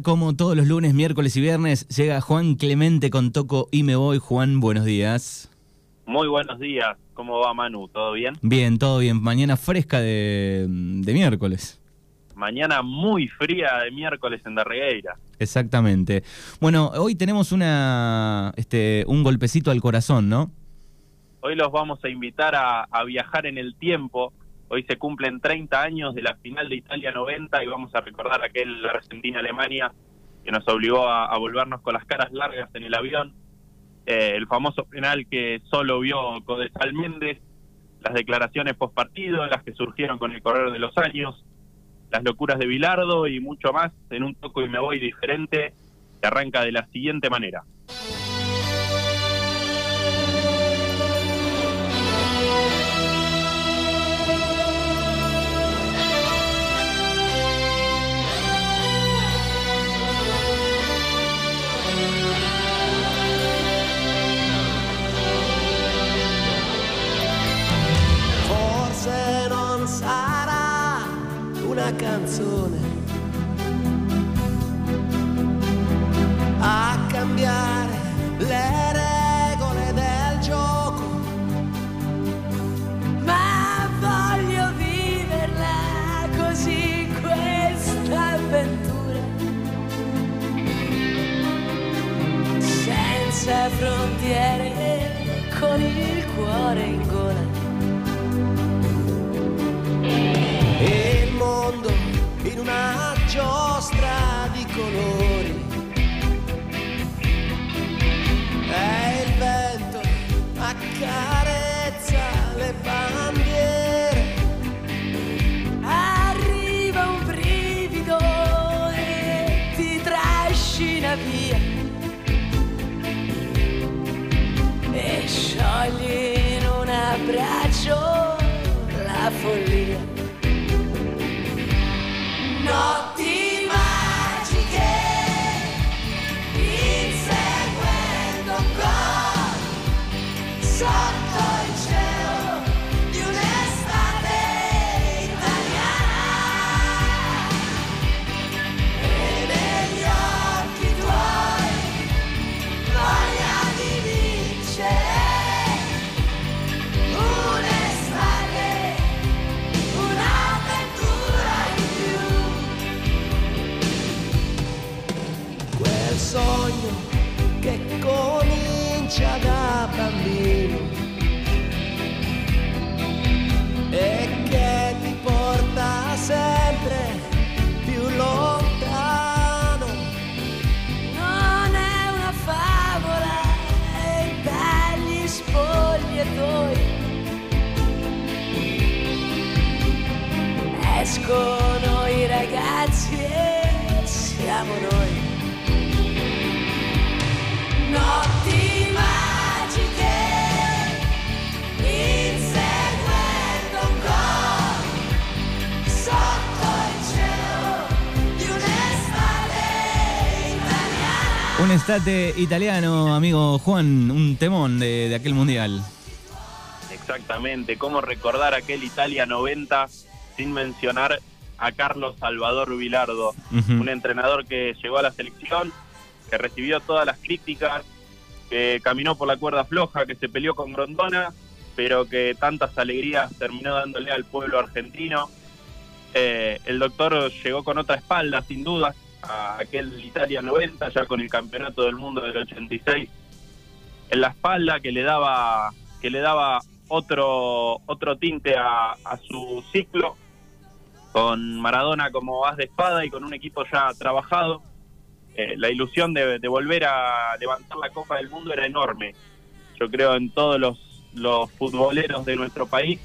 Como todos los lunes, miércoles y viernes, llega Juan Clemente con Toco y me voy. Juan, buenos días. Muy buenos días. ¿Cómo va Manu? ¿Todo bien? Bien, todo bien. Mañana fresca de, de miércoles. Mañana muy fría de miércoles en Darregueira. Exactamente. Bueno, hoy tenemos una, este, un golpecito al corazón, ¿no? Hoy los vamos a invitar a, a viajar en el tiempo. Hoy se cumplen 30 años de la final de Italia 90 y vamos a recordar aquel Argentina-Alemania que nos obligó a, a volvernos con las caras largas en el avión. Eh, el famoso penal que solo vio Codesal Méndez, las declaraciones post partido, las que surgieron con el correr de los años, las locuras de Bilardo y mucho más en un toco y me voy diferente que arranca de la siguiente manera. Frontiere, con il cuore in gola. Estate italiano, amigo Juan, un temón de, de aquel mundial. Exactamente, cómo recordar aquel Italia 90 sin mencionar a Carlos Salvador Vilardo, un entrenador que llegó a la selección, que recibió todas las críticas, que caminó por la cuerda floja, que se peleó con Grondona, pero que tantas alegrías terminó dándole al pueblo argentino. Eh, el doctor llegó con otra espalda, sin duda, a aquel Italia 90, ya con el campeonato del mundo del 86 en la espalda, que le daba, que le daba otro, otro tinte a, su ciclo, con Maradona como as de espada y con un equipo ya trabajado. Eh, la ilusión de, de volver a levantar la Copa del Mundo era enorme, yo creo, en todos los, los futboleros de nuestro país.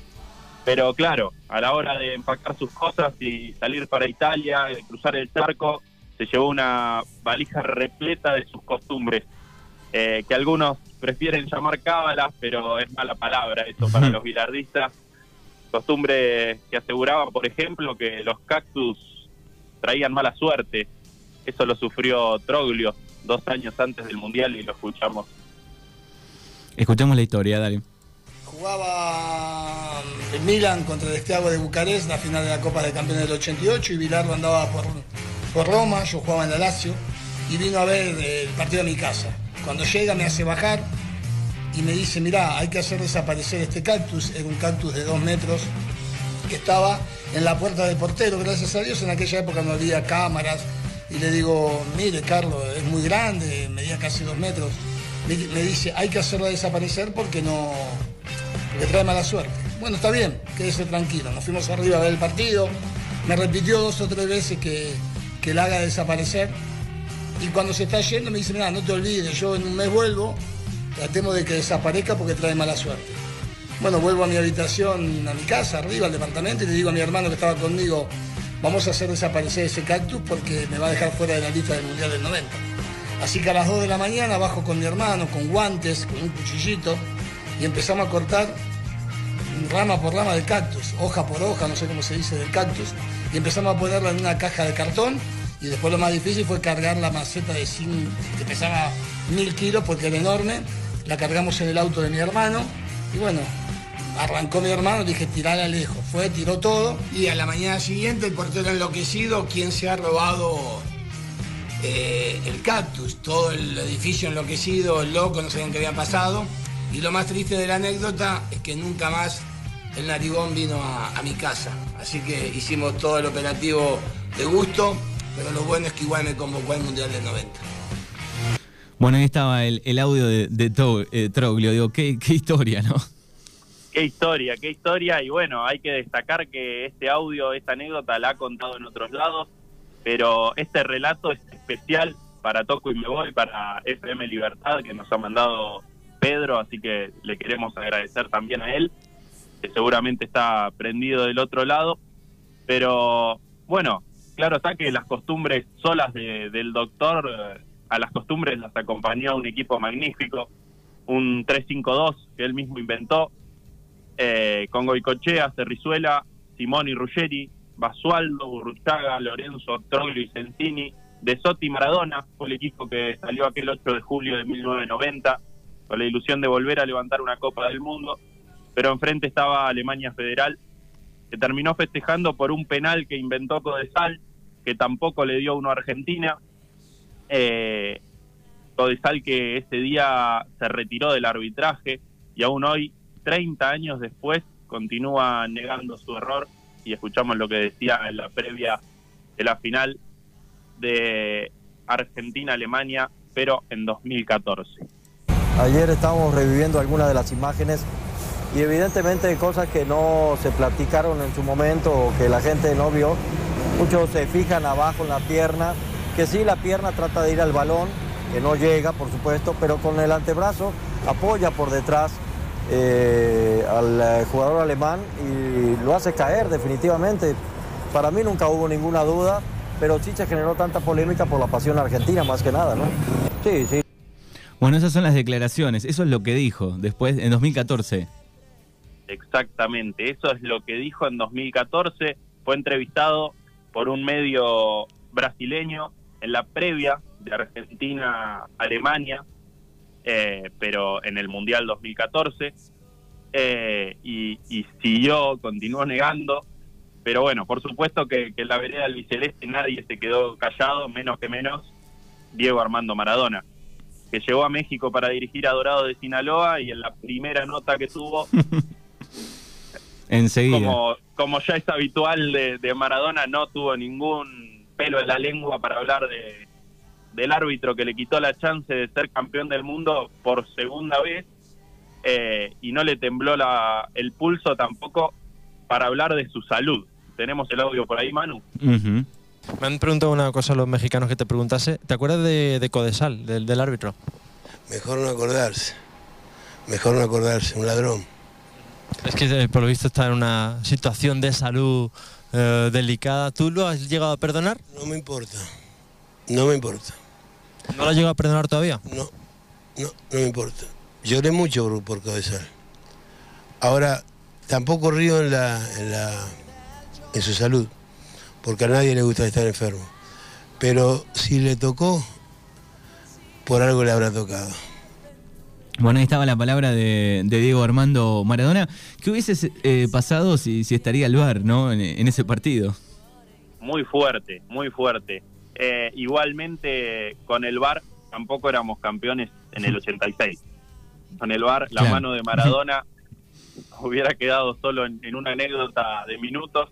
Pero claro, a la hora de empacar sus cosas y salir para Italia, cruzar el charco, se llevó una valija repleta de sus costumbres, eh, que algunos prefieren llamar cábalas, pero es mala palabra eso para los bilardistas. Costumbre que aseguraba, por ejemplo, que los cactus traían mala suerte. Eso lo sufrió Troglio dos años antes del Mundial y lo escuchamos. Escuchemos la historia, dale. Jugaba el Milan contra el Estiago de Bucarest, la final de la Copa de Campeones del 88, y Bilardo andaba por, por Roma, yo jugaba en la Lazio, y vino a ver el partido de mi casa. Cuando llega me hace bajar y me dice, mirá, hay que hacer desaparecer este cactus, era un cactus de dos metros que estaba en la puerta del portero, gracias a Dios en aquella época no había cámaras, y le digo, mire Carlos, es muy grande, medía casi dos metros, me, dice, hay que hacerlo desaparecer porque no, porque trae mala suerte. Bueno, está bien, quédese tranquilo, nos fuimos arriba a ver el partido, me repitió dos o tres veces que, que la haga desaparecer, y cuando se está yendo me dice, mira, no te olvides, yo en un mes vuelvo, tratemos de que desaparezca porque trae mala suerte. Bueno, vuelvo a mi habitación, a mi casa, arriba, al departamento, y le digo a mi hermano que estaba conmigo, vamos a hacer desaparecer ese cactus porque me va a dejar fuera de la lista del Mundial del 90. Así que a las 2 de la mañana bajo con mi hermano, con guantes, con un cuchillito, y empezamos a cortar rama por rama del cactus, hoja por hoja, no sé cómo se dice, del cactus, y empezamos a ponerla en una caja de cartón, y después lo más difícil fue cargar la maceta de 100, que pesaba mil kilos porque era enorme, la cargamos en el auto de mi hermano, y bueno, arrancó mi hermano, dije tirala lejos, fue, tiró todo, y a la mañana siguiente el portero enloquecido, ¿quién se ha robado eh, el cactus? Todo el edificio enloquecido, loco, no sabían qué había pasado. Y lo más triste de la anécdota es que nunca más el narigón vino a mi casa. Así que hicimos todo el operativo de gusto, pero lo bueno es que igual me convocó al Mundial del 90. Bueno, ahí estaba el, el audio de, de To- eh, Troglio. Digo, qué, qué historia, ¿no? Qué historia, qué historia. Y bueno, hay que destacar que este audio, esta anécdota la ha contado en otros lados, pero este relato es especial para Toco y Me Voy, para FM Libertad, que nos ha mandado Pedro, así que le queremos agradecer también a él, que seguramente está prendido del otro lado. Pero bueno, claro está que las costumbres solas de- del doctor, eh, a las costumbres las acompañó un equipo magnífico, un 3-5-2 que él mismo inventó, eh, con Goicochea, Cerrizuela, Simón y Ruggeri, Basualdo, Burruchaga, Lorenzo, Troglio y Sensini, De Sotti Maradona, fue el equipo que salió aquel 8 de julio de 1990, con la ilusión de volver a levantar una Copa del Mundo, pero enfrente estaba Alemania Federal, que terminó festejando por un penal que inventó Codesal, que tampoco le dio uno a Argentina. Eh, Codesal que ese día se retiró del arbitraje y aún hoy, 30 años después, continúa negando su error y escuchamos lo que decía en la previa de la final de Argentina-Alemania, pero en 2014. Ayer estábamos reviviendo algunas de las imágenes y evidentemente cosas que no se platicaron en su momento o que la gente no vio. Muchos se fijan abajo en la pierna, que sí la pierna trata de ir al balón, que no llega por supuesto, pero con el antebrazo apoya por detrás eh, al eh, jugador alemán y lo hace caer definitivamente. Para mí nunca hubo ninguna duda, pero sí se generó tanta polémica por la pasión argentina más que nada, ¿no? Sí, sí. Bueno, esas son las declaraciones. Eso es lo que dijo después, en 2014. Exactamente, eso es lo que dijo en 2014. Fue entrevistado por un medio brasileño en la previa de Argentina-Alemania, eh, pero en el Mundial 2014. eh, y, y siguió, continuó negando. Pero bueno, por supuesto que, que en la vereda albiceleste nadie se quedó callado, menos que menos Diego Armando Maradona, que llegó a México para dirigir a Dorado de Sinaloa y en la primera nota que tuvo Enseguida. como, como ya es habitual de, de Maradona, no tuvo ningún pelo en la lengua para hablar de, del árbitro que le quitó la chance de ser campeón del mundo por segunda vez eh, y no le tembló la, el pulso tampoco para hablar de su salud. Tenemos el audio por ahí, Manu. Ujú. Me han preguntado una cosa los mexicanos que te preguntase. ¿Te acuerdas de, de Codesal, del, del árbitro? Mejor no acordarse. Mejor no acordarse, un ladrón. Es que eh, por lo visto está en una situación de salud eh, delicada. ¿Tú lo has llegado a perdonar? No me importa. No me importa. ¿No lo has llegado a perdonar todavía? No, no, no me importa. Lloré mucho por, por Cabezal. Ahora, tampoco río en, la, en, la, en su salud, porque a nadie le gusta estar enfermo. Pero si le tocó, por algo le habrá tocado. Bueno, ahí estaba la palabra de, de Diego Armando Maradona. ¿Qué hubiese eh, pasado si, si estaría el VAR, ¿no? En, en ese partido. Muy fuerte, muy fuerte. Eh, igualmente, con el VAR tampoco éramos campeones en el 86. Con el VAR, la Claro. mano de Maradona hubiera quedado solo en, en una anécdota de minutos.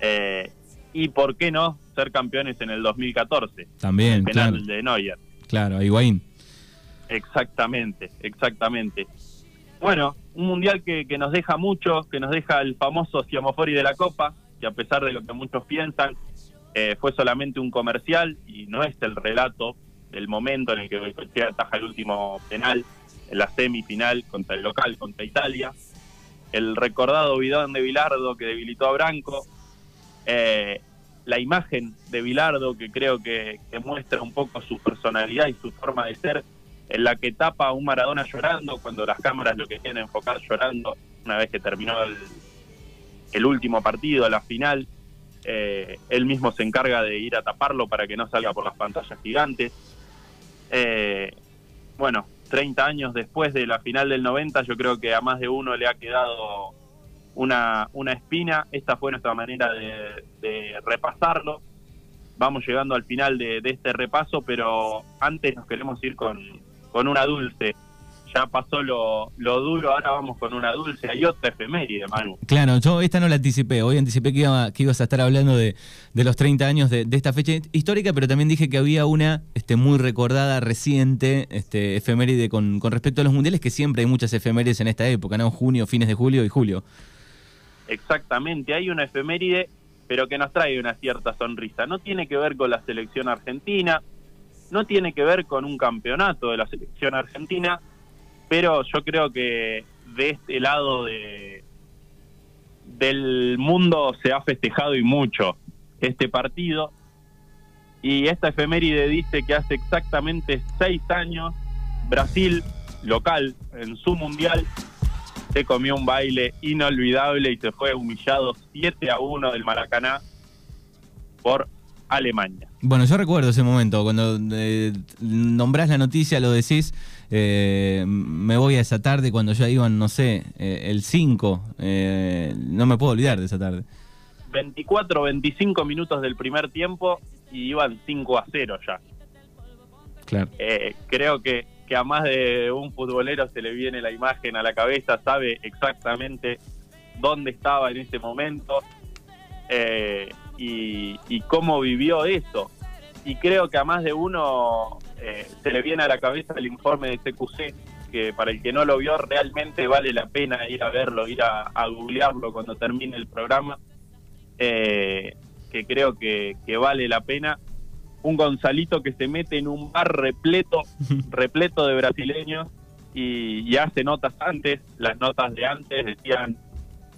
Eh, y por qué no ser campeones en el 2014, También, el penal claro. de Neuer. Claro, a Higuaín. Exactamente, exactamente. Bueno, un mundial que, que nos deja mucho, que nos deja el famoso Siamofori de la Copa, que a pesar de lo que muchos piensan, eh, fue solamente un comercial y no es el relato del momento en el que Bengochea ataja el último penal en la semifinal contra el local, contra Italia. El recordado bidón de Bilardo que debilitó a Branco. Eh, la imagen de Bilardo que creo que muestra un poco su personalidad y su forma de ser, en la que tapa a un Maradona llorando cuando las cámaras lo que quieren enfocar llorando una vez que terminó el, último partido, la final. Eh, él mismo se encarga de ir a taparlo para que no salga por las pantallas gigantes. Eh, bueno, 30 años después de la final del 90, yo creo que a más de uno le ha quedado una, una espina. Esta fue nuestra manera de, de repasarlo. Vamos llegando al final de, de este repaso, pero antes nos queremos ir con, con una dulce. Ya pasó lo, lo duro, ahora vamos con una dulce. Hay otra efeméride, Manu. Claro, yo esta no la anticipé. Hoy anticipé que, iba- que ibas a estar hablando de, de los 30 años de, de esta fecha histórica, pero también dije que había una este, muy recordada, reciente, este, efeméride con, con respecto a los mundiales, que siempre hay muchas efemérides en esta época, ¿no? Junio, fines de julio y julio. Exactamente, hay una efeméride, pero que nos trae una cierta sonrisa. No tiene que ver con la selección argentina, no tiene que ver con un campeonato de la selección argentina, pero yo creo que de este lado de, del mundo se ha festejado y mucho este partido. Y esta efeméride dice que hace exactamente seis años Brasil, local, en su mundial, se comió un baile inolvidable y se fue humillado 7 a 1 del Maracaná por Alemania. Bueno, yo recuerdo ese momento, cuando eh, nombrás la noticia, lo decís, eh, me voy a esa tarde cuando ya iban, no sé, eh, el 5, eh, no me puedo olvidar de esa tarde. 24, 25 minutos del primer tiempo y iban 5 a 0 ya. Claro. Eh, creo que, que a más de un futbolero se le viene la imagen a la cabeza, sabe exactamente dónde estaba en ese momento eh, y, y cómo vivió eso. Y creo que a más de uno eh, se le viene a la cabeza el informe de CQC, que para el que no lo vio realmente vale la pena ir a verlo, ir a, a googlearlo cuando termine el programa, eh, que creo que, que vale la pena un Gonzalito que se mete en un bar repleto, repleto de brasileños y, y hace notas antes, las notas de antes decían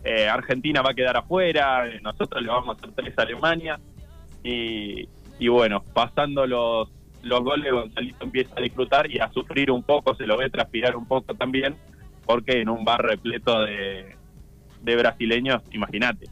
eh, Argentina va a quedar afuera, eh, nosotros le vamos a hacer tres a Alemania y, y bueno, pasando los, los goles Gonzalito empieza a disfrutar y a sufrir un poco, se lo ve transpirar un poco también, porque en un bar repleto de, de brasileños, imagínate.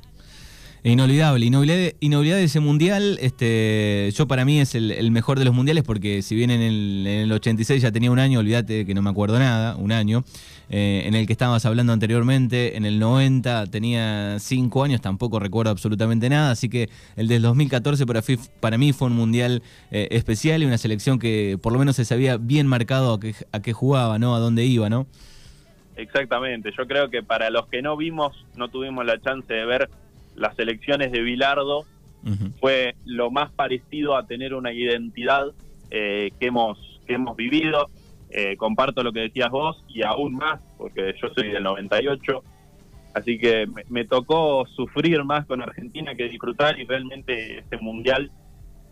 Inolvidable, inolvidable, inolvidable ese mundial. Este, yo para mí es el, mejor de los mundiales porque si bien en el, en el 86 ya tenía un año, olvídate que no me acuerdo nada, un año, eh, en el que estabas hablando anteriormente, en el 90 tenía cinco años, tampoco recuerdo absolutamente nada, así que el del 2014 para, fi- para mí fue un mundial eh, especial y una selección que por lo menos se sabía bien marcado a qué, a qué jugaba, ¿no? A dónde iba, ¿no? Exactamente, yo creo que para los que no vimos, no tuvimos la chance de ver las elecciones de Bilardo, fue lo más parecido a tener una identidad eh, que hemos que hemos vivido. Eh, comparto lo que decías vos y aún más, porque yo soy del 98, así que me, me tocó sufrir más con Argentina que disfrutar y realmente este mundial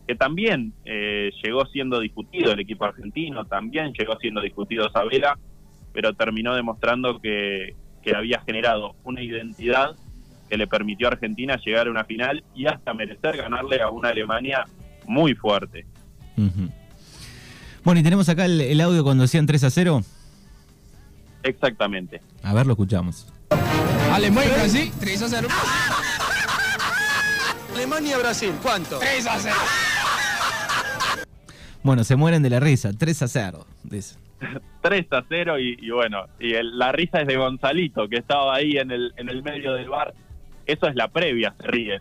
que también eh, llegó siendo discutido el equipo argentino, también llegó siendo discutido Sabela, pero terminó demostrando que, que había generado una identidad que le permitió a Argentina llegar a una final y hasta merecer ganarle a una Alemania muy fuerte. Ujú. Bueno, y tenemos acá el, el audio cuando decían 3 a 0. Exactamente. A ver, lo escuchamos. Alemania y Brasil, 3 a 0. Alemania-Brasil, ¿cuánto? 3 a 0. Bueno, se mueren de la risa. 3 a 0. Dice. 3 a 0 y, y bueno, y el- la risa es de Gonzalito, que estaba ahí en el, en el medio del bar. Eso es la previa, se ríe.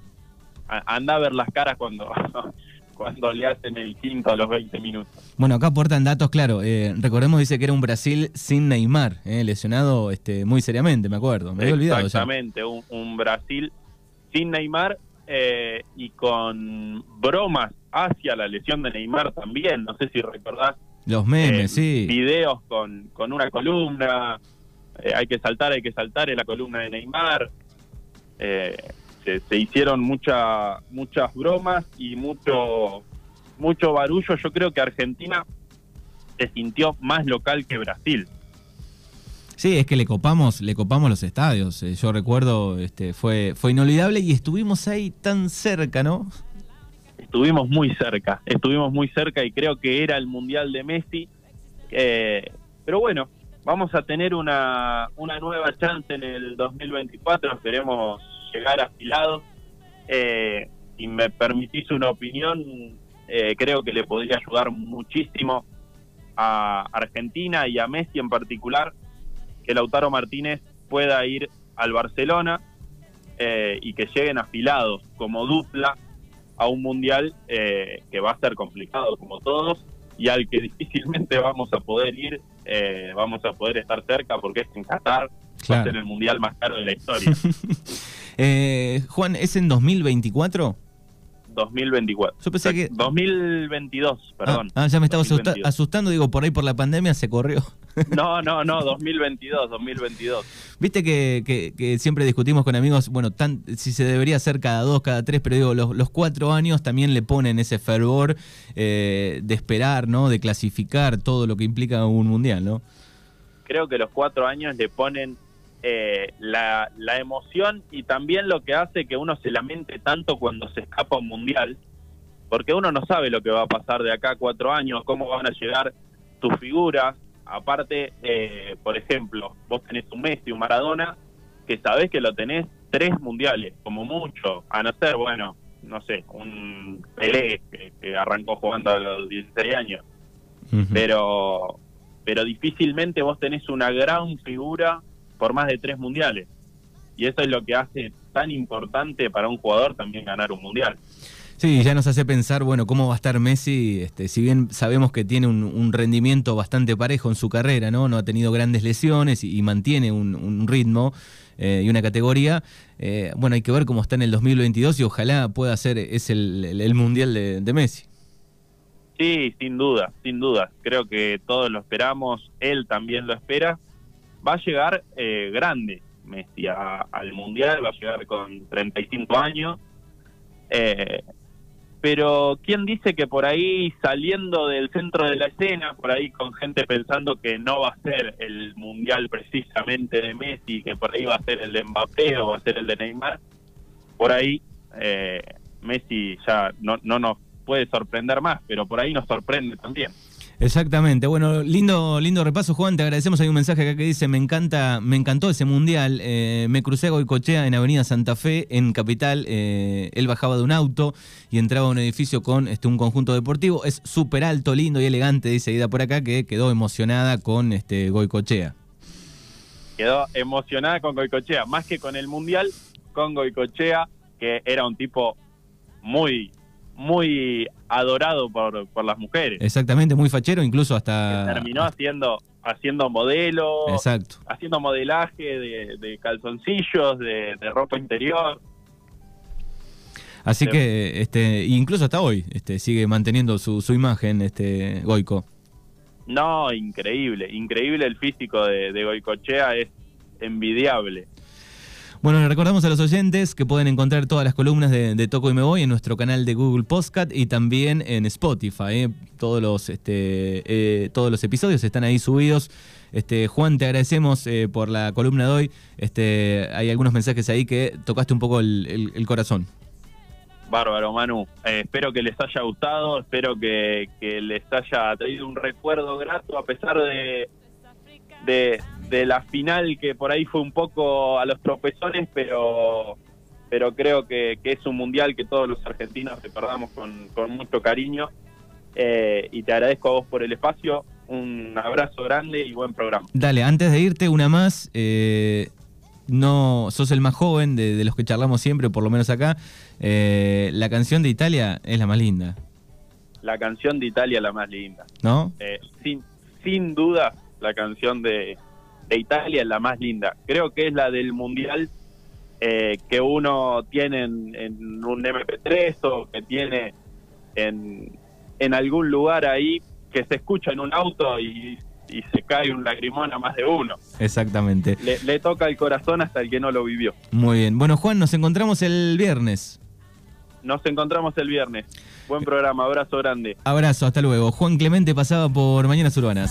Anda a ver las caras cuando, cuando le hacen el quinto a los 20 minutos. Bueno, acá aportan datos, claro. eh, recordemos, dice que era un Brasil sin Neymar, eh, lesionado este, muy seriamente, me acuerdo. Me había olvidado. Exactamente, un, un Brasil sin Neymar eh, y con bromas hacia la lesión de Neymar también. No sé si recordás Los memes, eh, sí. videos con, con una columna, eh, hay que saltar, hay que saltar en la columna de Neymar. Eh, se, se hicieron mucha, muchas bromas y mucho, mucho barullo. Yo creo que Argentina se sintió más local que Brasil. Sí, es que le copamos, le copamos los estadios. Eh, yo recuerdo, este, fue, fue inolvidable y estuvimos ahí tan cerca, ¿no? estuvimos muy cerca, estuvimos muy cerca y creo que era el Mundial de Messi. Eh, pero bueno, vamos a tener una, una nueva chance en el 2024, esperemos llegar afilados. Eh, si me permitís una opinión, eh, creo que le podría ayudar muchísimo a Argentina y a Messi en particular que Lautaro Martínez pueda ir al Barcelona eh, y que lleguen afilados como dupla a un mundial eh, que va a ser complicado como todos y al que difícilmente vamos a poder ir, eh, vamos a poder estar cerca porque es en Qatar, va a ser el mundial más caro de la historia, Eh, Juan, ¿es en 2024? 2024. Yo pensé que- 2022, perdón. Ah, ah, ya me estaba asusta- 2022. asustando, digo, por ahí por la pandemia se corrió. No, no, no, 2022, 2022. Viste que, que- que siempre discutimos con amigos, bueno, tan, si se debería hacer cada dos, cada tres, pero digo, los, los cuatro años también le ponen ese fervor eh, de esperar, ¿no? De clasificar todo lo que implica un mundial, ¿no? creo que los cuatro años le ponen eh, la, la emoción y también lo que hace que uno se lamente tanto cuando se escapa un mundial, porque uno no sabe lo que va a pasar de acá a cuatro años, cómo van a llegar tus figuras. Aparte, eh, por ejemplo, vos tenés un Messi, un Maradona, que sabés que lo tenés tres mundiales, como mucho, a no ser, bueno, no sé, un Pelé que, que arrancó jugando a los 16 años. Pero pero difícilmente vos tenés una gran figura por más de tres mundiales. Y eso es lo que hace tan importante para un jugador también ganar un mundial. Sí, ya nos hace pensar, bueno, cómo va a estar Messi, este, si bien sabemos que tiene un, un rendimiento bastante parejo en su carrera, ¿no? No ha tenido grandes lesiones y, y mantiene un, un ritmo eh, y una categoría. eh, bueno, hay que ver cómo está en el 2022 y ojalá pueda ser es el, el- el mundial de, de Messi. Sí, sin duda, sin duda. Creo que todos lo esperamos, él también lo espera. Va a llegar eh, grande Messi a- al Mundial, va a llegar con 35 años. Eh, pero ¿quién dice que por ahí saliendo del centro de la escena, por ahí con gente pensando que no va a ser el Mundial precisamente de Messi, que por ahí va a ser el de Mbappé o va a ser el de Neymar, por ahí eh, Messi ya no, no nos puede sorprender más, pero por ahí nos sorprende también. Exactamente. Bueno, lindo, lindo repaso, Juan. Te agradecemos. Hay un mensaje acá que dice: Me encanta, me encantó ese mundial. Eh, me crucé a Goicochea en Avenida Santa Fe, en Capital. Eh, él bajaba de un auto y entraba a un edificio con este, un conjunto deportivo. Es súper alto, lindo y elegante, dice Ida por acá, que quedó emocionada con este Goicochea. Quedó emocionada con Goicochea, más que con el Mundial, con Goicochea, que era un tipo muy, muy adorado por, por las mujeres. Exactamente, muy fachero, incluso hasta. Terminó haciendo haciendo modelo, Exacto. haciendo modelaje de, de calzoncillos, de, de ropa interior. Así Sí. que, este, incluso hasta hoy, este, sigue manteniendo su, su imagen, este, Goico. No, increíble, increíble el físico de, de Goicochea, es envidiable. Bueno, recordamos a los oyentes que pueden encontrar todas las columnas de, Toco y Me Voy en nuestro canal de Google Podcast y también en Spotify. ¿eh? Todos, los, este, eh, todos los episodios están ahí subidos. Este, Juan, te agradecemos eh, por la columna de hoy. Este, hay algunos mensajes ahí que tocaste un poco el corazón. Bárbaro, Manu. Eh, espero que les haya gustado, espero que, que les haya traído un recuerdo grato a pesar de, de, de la final que por ahí fue un poco a los tropezones, pero, pero creo que, que es un mundial que todos los argentinos recordamos con, con mucho cariño. Eh, y te agradezco a vos por el espacio. Un abrazo grande y buen programa. Dale, antes de irte, una más. eh, no sos el más joven de, de los que charlamos siempre, por lo menos acá. Eh, la canción de Italia es la más linda. la canción de Italia la más linda. ¿No? Sin, sin duda, la canción de, de Italia es la más linda. Creo que es la del Mundial eh, que uno tiene en, en un MP3 o que tiene en, en algún lugar ahí que se escucha en un auto y, y se cae un lagrimón a más de uno. Exactamente. Le, le toca el corazón hasta el que no lo vivió. Muy bien. Bueno, Juan, nos encontramos el viernes. Nos encontramos el viernes. Buen programa, abrazo grande. Abrazo, hasta luego. Juan Clemente pasaba por Mañanas Urbanas.